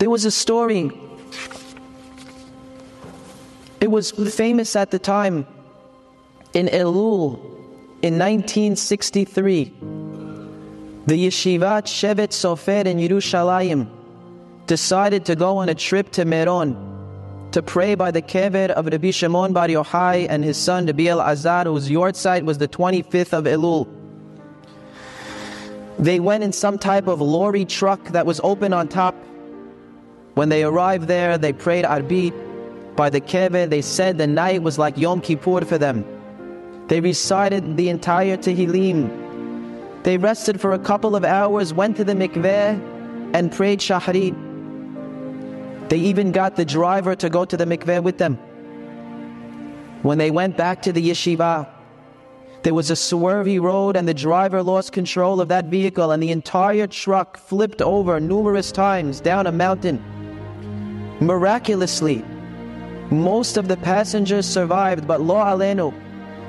There was a story. It was famous at the time in Elul in 1963. The Yeshivat Shevet Sofer in Yerushalayim decided to go on a trip to Meron to pray by the kever of Rabbi Shimon Bar Yochai and his son Rabbi Elazar, whose yahrzeit was the 25th of Elul. They went in some type of lorry truck that was open on top. When they arrived there, they prayed Arbit by the kever. They said the night was like Yom Kippur for them. They recited the entire Tehillim. They rested for a couple of hours, went to the mikveh, and prayed Shahrit. They even got the driver to go to the mikveh with them. When they went back to the yeshiva, there was a swervy road and the driver lost control of that vehicle and the entire truck flipped over numerous times down a mountain. Miraculously, most of the passengers survived, but lo alenu,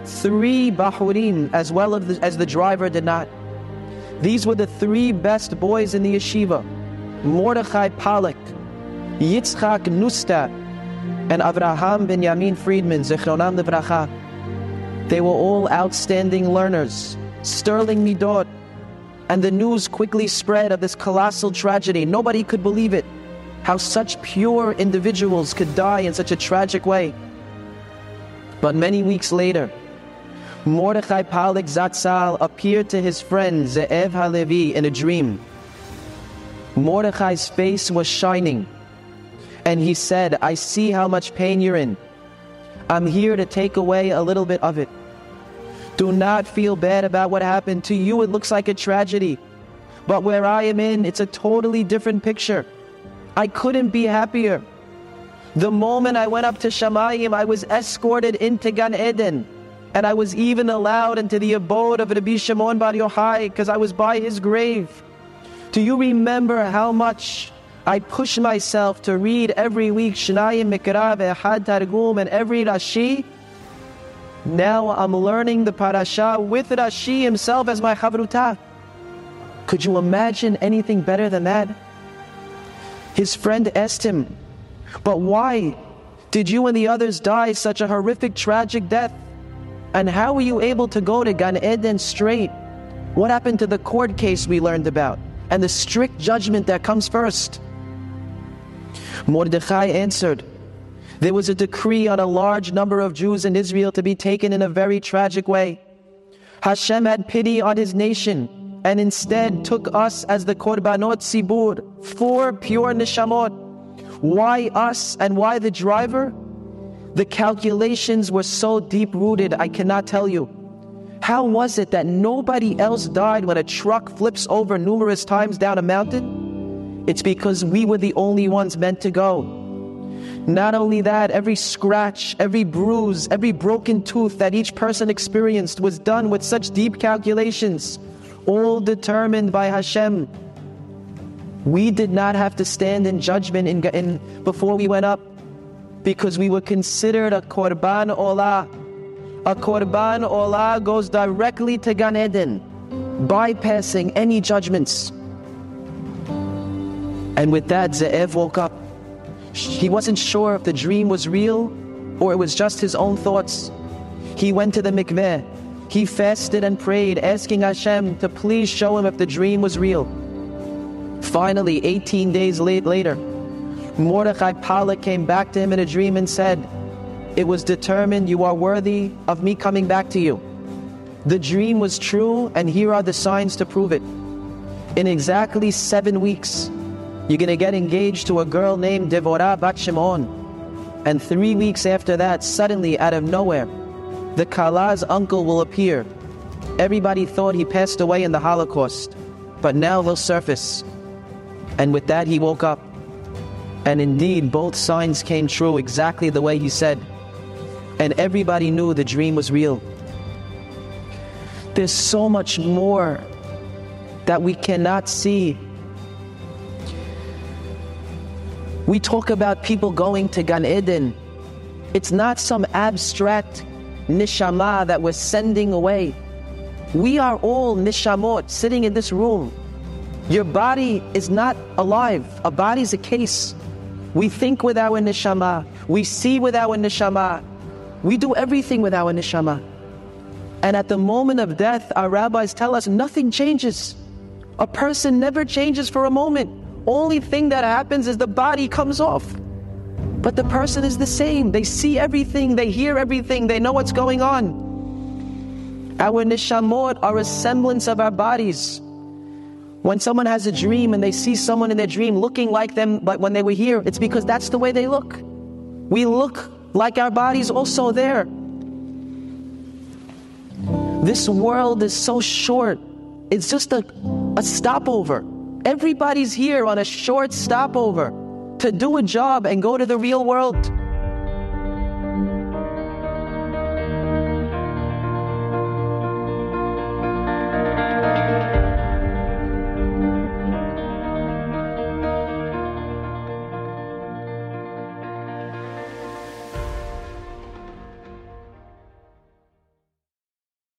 three bahurim as well as the, as the driver did not. These were the three best boys in the yeshiva Mordechai Palak, Yitzchak Nusta, and Avraham Benjamin Friedman, Zichronam Levracha. They were all outstanding learners, sterling midot, and the news quickly spread of this colossal tragedy. Nobody could believe it. How such pure individuals could die in such a tragic way. But many weeks later, Mordechai Palak Zatzal appeared to his friend Ze'ev Halevi in a dream. Mordechai's face was shining and he said, I see how much pain you're in. I'm here to take away a little bit of it. Do not feel bad about what happened. To you, it looks like a tragedy. But where I am in, it's a totally different picture. I couldn't be happier. The moment I went up to Shamayim, I was escorted into Gan Eden. And I was even allowed into the abode of Rabbi Shimon Bar Yochai because I was by his grave. Do you remember how much I push myself to read every week Shnayim Mikra Ve'ahad Targum and every Rashi. Now I'm learning the parasha with Rashi himself as my chavruta. Could you imagine anything better than that? His friend asked him, But why did you and the others die such a horrific, tragic death? And how were you able to go to Gan Eden straight? What happened to the court case we learned about and the strict judgment that comes first? Mordechai answered, There was a decree on a large number of Jews in Israel to be taken in a very tragic way. Hashem had pity on his nation and instead took us as the Korbanot Sibur, four pure Nishamot. Why us and why the driver? The calculations were so deep rooted, I cannot tell you. How was it that nobody else died when a truck flips over numerous times down a mountain? It's because we were the only ones meant to go. Not only that, every scratch, every bruise, every broken tooth that each person experienced was done with such deep calculations, all determined by Hashem. We did not have to stand in judgment in, in, before we went up because we were considered a korban olah. A korban olah goes directly to Gan Eden, bypassing any judgments. And with that, Ze'ev woke up. He wasn't sure if the dream was real or it was just his own thoughts. He went to the mikveh. He fasted and prayed, asking Hashem to please show him if the dream was real. Finally, 18 days late later, Mordechai Palak came back to him in a dream and said, It was determined you are worthy of me coming back to you. The dream was true, and here are the signs to prove it. In exactly seven weeks, you're going to get engaged to a girl named Devorah Bat Shimon. And three weeks after that, suddenly, out of nowhere, the Kala's uncle will appear. Everybody thought he passed away in the Holocaust, but now he'll surface. And with that, he woke up. And indeed, both signs came true exactly the way he said. And everybody knew the dream was real. There's so much more that we cannot see We talk about people going to Gan Eden. It's not some abstract nishama that we're sending away. We are all nishamot sitting in this room. Your body is not alive. A body is a case. We think with our neshama. We see with our neshama. We do everything with our neshama. And at the moment of death, our rabbis tell us nothing changes. A person never changes for a moment. Only thing that happens is the body comes off. But the person is the same. They see everything, they hear everything, they know what's going on. Our nishamot are a semblance of our bodies. When someone has a dream and they see someone in their dream looking like them, but when they were here, it's because that's the way they look. We look like our bodies also there. This world is so short. It's just a, a stopover. Everybody's here on a short stopover to do a job and go to the real world.